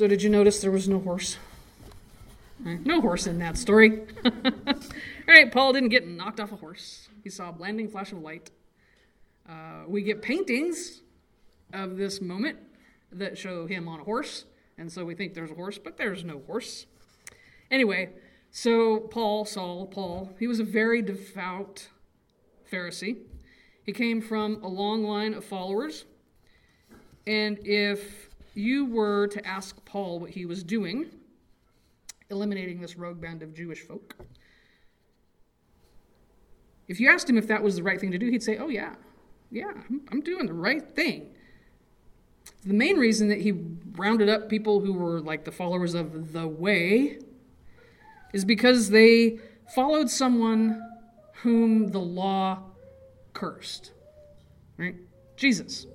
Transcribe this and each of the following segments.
So, did you notice there was no horse? No horse in that story. All right, Paul didn't get knocked off a horse. He saw a blinding flash of light. Uh, we get paintings of this moment that show him on a horse, and so we think there's a horse, but there's no horse. Anyway, so Paul, Saul, Paul, he was a very devout Pharisee. He came from a long line of followers. And if you were to ask Paul what he was doing, eliminating this rogue band of Jewish folk, if you asked him if that was the right thing to do, he'd say, Oh, yeah, yeah, I'm, doing the right thing. The main reason that he rounded up people who were like the followers of the way is because they followed someone whom the law cursed. Right? Jesus.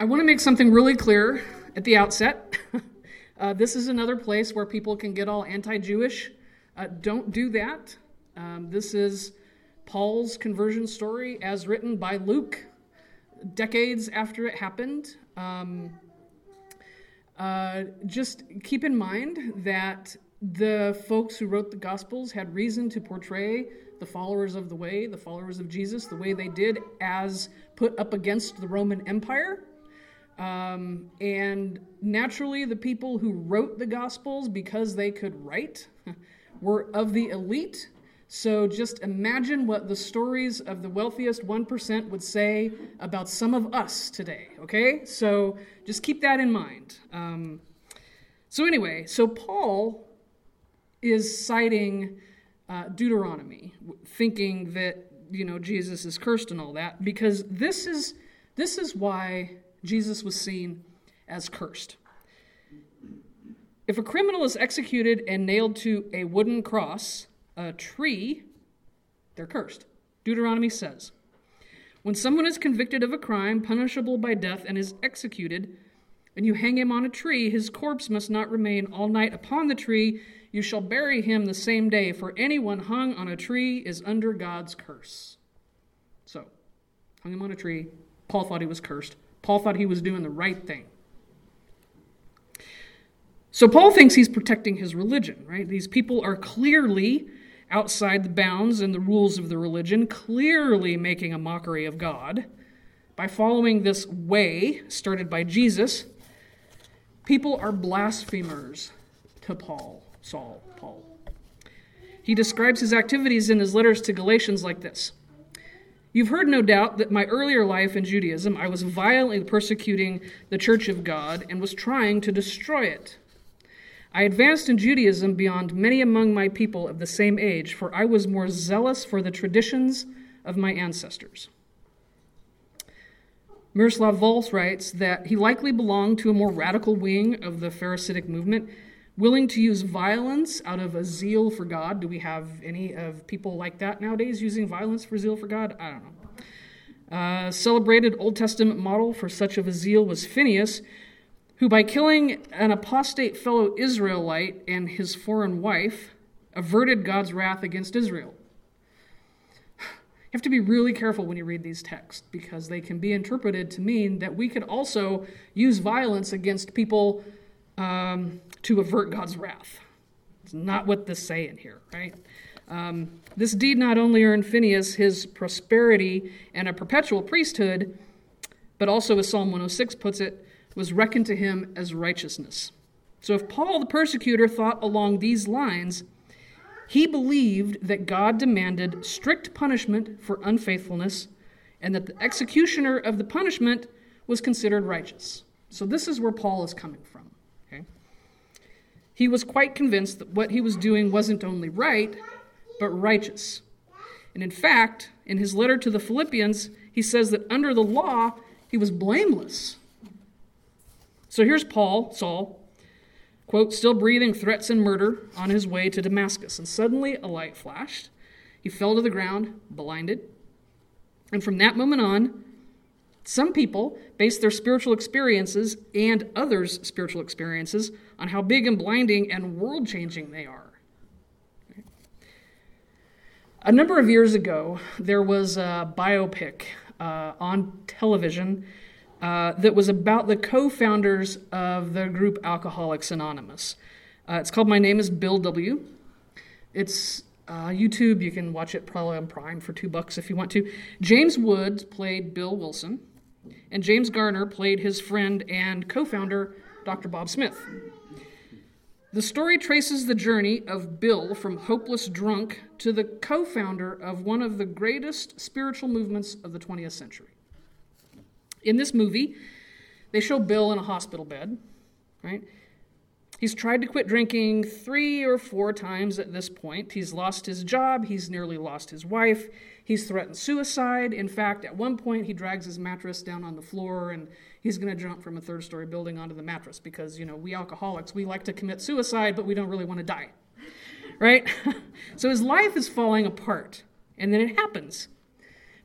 I want to make something really clear at the outset. uh, this is another place where people can get all anti Jewish. Uh, don't do that. Um, this is Paul's conversion story as written by Luke decades after it happened. Um, uh, just keep in mind that the folks who wrote the Gospels had reason to portray the followers of the way, the followers of Jesus, the way they did as put up against the Roman Empire. Um, and naturally, the people who wrote the Gospels, because they could write, were of the elite. So just imagine what the stories of the wealthiest 1% would say about some of us today, okay? So just keep that in mind. Um, so, anyway, so Paul is citing uh, Deuteronomy, thinking that you know Jesus is cursed and all that, because this is this is why Jesus was seen as cursed. If a criminal is executed and nailed to a wooden cross, a tree, they're cursed. Deuteronomy says, when someone is convicted of a crime punishable by death and is executed, and you hang him on a tree, his corpse must not remain all night upon the tree you shall bury him the same day, for anyone hung on a tree is under God's curse. So, hung him on a tree. Paul thought he was cursed. Paul thought he was doing the right thing. So, Paul thinks he's protecting his religion, right? These people are clearly outside the bounds and the rules of the religion, clearly making a mockery of God. By following this way started by Jesus, people are blasphemers to Paul. Saul, Paul. He describes his activities in his letters to Galatians like this You've heard, no doubt, that my earlier life in Judaism, I was violently persecuting the church of God and was trying to destroy it. I advanced in Judaism beyond many among my people of the same age, for I was more zealous for the traditions of my ancestors. Miroslav Volf writes that he likely belonged to a more radical wing of the Pharisaic movement willing to use violence out of a zeal for God. Do we have any of people like that nowadays using violence for zeal for God? I don't know. Uh, celebrated Old Testament model for such of a zeal was Phineas, who, by killing an apostate fellow Israelite and his foreign wife, averted God's wrath against Israel. You have to be really careful when you read these texts because they can be interpreted to mean that we could also use violence against people um, to avert God's wrath. It's not what this saying here, right? Um, this deed not only earned Phineas his prosperity and a perpetual priesthood, but also, as Psalm 106 puts it, was reckoned to him as righteousness. So if Paul the persecutor thought along these lines, he believed that God demanded strict punishment for unfaithfulness and that the executioner of the punishment was considered righteous. So this is where Paul is coming from. He was quite convinced that what he was doing wasn't only right, but righteous. And in fact, in his letter to the Philippians, he says that under the law, he was blameless. So here's Paul, Saul, quote, still breathing threats and murder on his way to Damascus. And suddenly a light flashed. He fell to the ground, blinded. And from that moment on, some people base their spiritual experiences and others' spiritual experiences on how big and blinding and world changing they are. A number of years ago, there was a biopic uh, on television uh, that was about the co founders of the group Alcoholics Anonymous. Uh, it's called My Name is Bill W. It's uh, YouTube. You can watch it probably on Prime for two bucks if you want to. James Woods played Bill Wilson, and James Garner played his friend and co founder, Dr. Bob Smith. The story traces the journey of Bill from hopeless drunk to the co founder of one of the greatest spiritual movements of the 20th century. In this movie, they show Bill in a hospital bed, right? He's tried to quit drinking three or four times at this point. He's lost his job. He's nearly lost his wife. He's threatened suicide. In fact, at one point, he drags his mattress down on the floor and he's going to jump from a third story building onto the mattress because, you know, we alcoholics, we like to commit suicide, but we don't really want to die. Right? so his life is falling apart. And then it happens.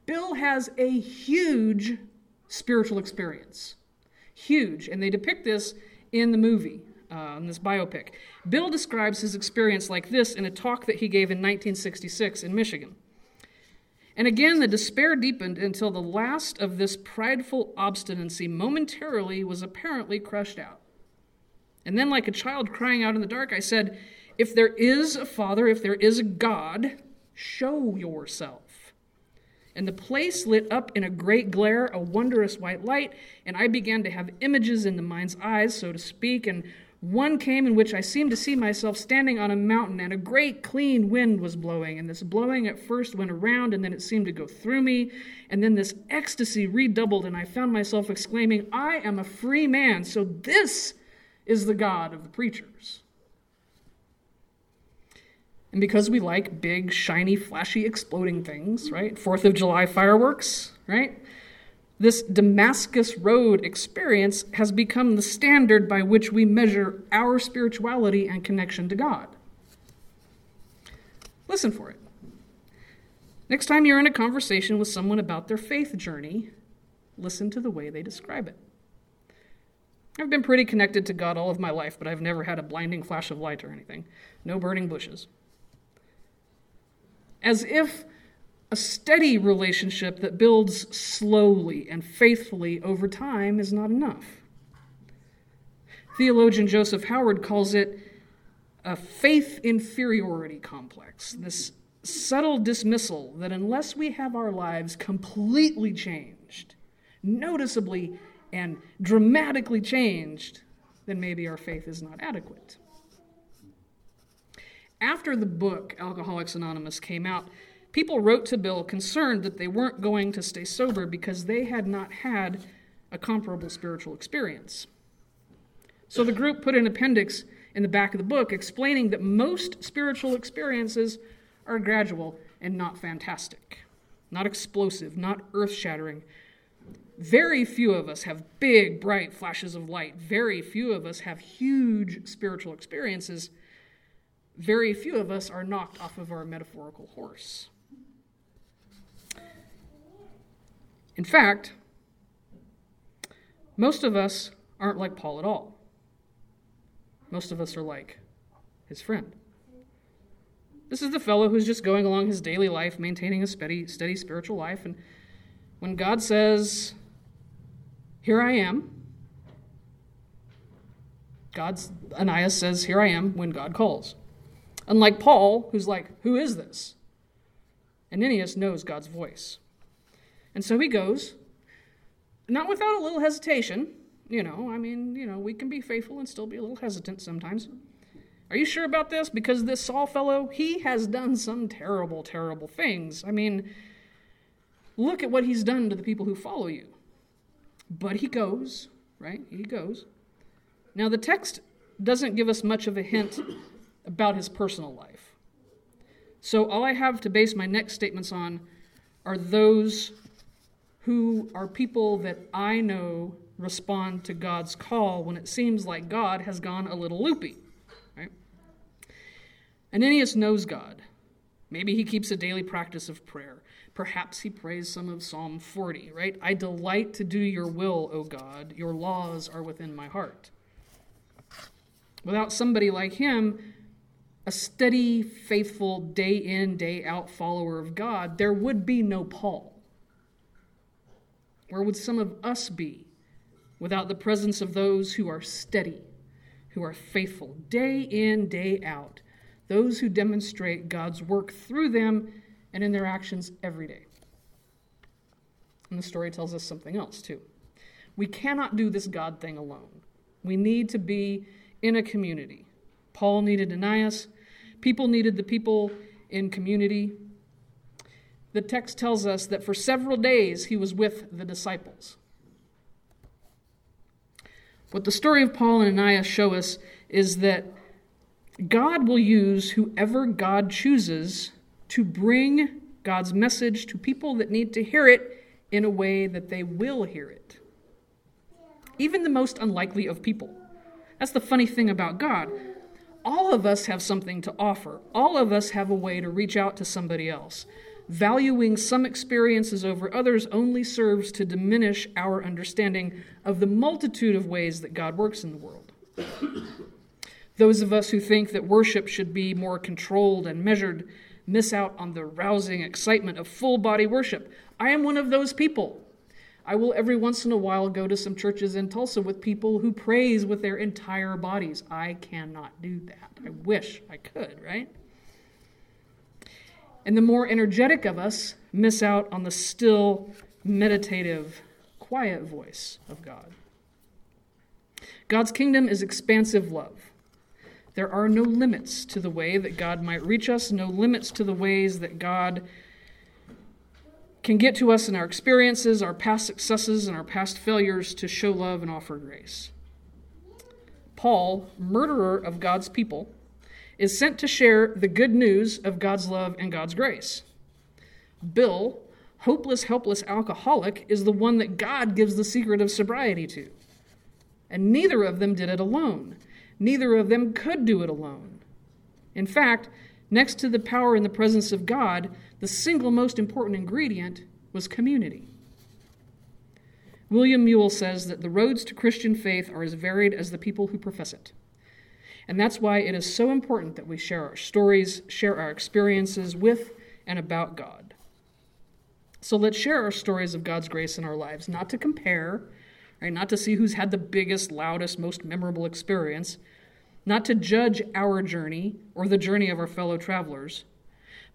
Bill has a huge spiritual experience. Huge. And they depict this in the movie uh, in this biopic. Bill describes his experience like this in a talk that he gave in 1966 in Michigan. And again, the despair deepened until the last of this prideful obstinacy momentarily was apparently crushed out. And then, like a child crying out in the dark, I said, If there is a Father, if there is a God, show yourself. And the place lit up in a great glare, a wondrous white light, and I began to have images in the mind's eyes, so to speak, and one came in which I seemed to see myself standing on a mountain, and a great clean wind was blowing. And this blowing at first went around, and then it seemed to go through me. And then this ecstasy redoubled, and I found myself exclaiming, I am a free man. So this is the God of the preachers. And because we like big, shiny, flashy, exploding things, right? Fourth of July fireworks, right? This Damascus Road experience has become the standard by which we measure our spirituality and connection to God. Listen for it. Next time you're in a conversation with someone about their faith journey, listen to the way they describe it. I've been pretty connected to God all of my life, but I've never had a blinding flash of light or anything. No burning bushes. As if a steady relationship that builds slowly and faithfully over time is not enough. Theologian Joseph Howard calls it a faith inferiority complex, this subtle dismissal that unless we have our lives completely changed, noticeably and dramatically changed, then maybe our faith is not adequate. After the book Alcoholics Anonymous came out, People wrote to Bill concerned that they weren't going to stay sober because they had not had a comparable spiritual experience. So the group put an appendix in the back of the book explaining that most spiritual experiences are gradual and not fantastic, not explosive, not earth shattering. Very few of us have big, bright flashes of light. Very few of us have huge spiritual experiences. Very few of us are knocked off of our metaphorical horse. In fact, most of us aren't like Paul at all. Most of us are like his friend. This is the fellow who's just going along his daily life, maintaining a steady, steady spiritual life. And when God says, Here I am, God's Ananias says, Here I am, when God calls. Unlike Paul, who's like, Who is this? Ananias knows God's voice. And so he goes, not without a little hesitation. You know, I mean, you know, we can be faithful and still be a little hesitant sometimes. Are you sure about this? Because this Saul fellow, he has done some terrible, terrible things. I mean, look at what he's done to the people who follow you. But he goes, right? He goes. Now, the text doesn't give us much of a hint about his personal life. So, all I have to base my next statements on are those who are people that I know respond to God's call when it seems like God has gone a little loopy. Right? Ananias knows God. Maybe he keeps a daily practice of prayer. Perhaps he prays some of Psalm 40, right? I delight to do your will, O God. Your laws are within my heart. Without somebody like him, a steady, faithful, day in, day out follower of God, there would be no Paul. Where would some of us be without the presence of those who are steady, who are faithful, day in, day out, those who demonstrate God's work through them and in their actions every day. And the story tells us something else, too. We cannot do this God thing alone. We need to be in a community. Paul needed Ananias, people needed the people in community. The text tells us that for several days he was with the disciples. What the story of Paul and Ananias show us is that God will use whoever God chooses to bring God's message to people that need to hear it in a way that they will hear it. Even the most unlikely of people. That's the funny thing about God. All of us have something to offer, all of us have a way to reach out to somebody else. Valuing some experiences over others only serves to diminish our understanding of the multitude of ways that God works in the world. Those of us who think that worship should be more controlled and measured miss out on the rousing excitement of full body worship. I am one of those people. I will every once in a while go to some churches in Tulsa with people who praise with their entire bodies. I cannot do that. I wish I could, right? And the more energetic of us miss out on the still, meditative, quiet voice of God. God's kingdom is expansive love. There are no limits to the way that God might reach us, no limits to the ways that God can get to us in our experiences, our past successes, and our past failures to show love and offer grace. Paul, murderer of God's people, is sent to share the good news of God's love and God's grace. Bill, hopeless, helpless alcoholic, is the one that God gives the secret of sobriety to. And neither of them did it alone. Neither of them could do it alone. In fact, next to the power and the presence of God, the single most important ingredient was community. William Mule says that the roads to Christian faith are as varied as the people who profess it. And that's why it is so important that we share our stories, share our experiences with and about God. So let's share our stories of God's grace in our lives, not to compare, right? Not to see who's had the biggest, loudest, most memorable experience, not to judge our journey or the journey of our fellow travelers,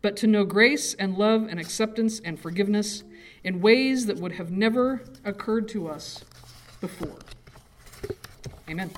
but to know grace and love and acceptance and forgiveness in ways that would have never occurred to us before. Amen.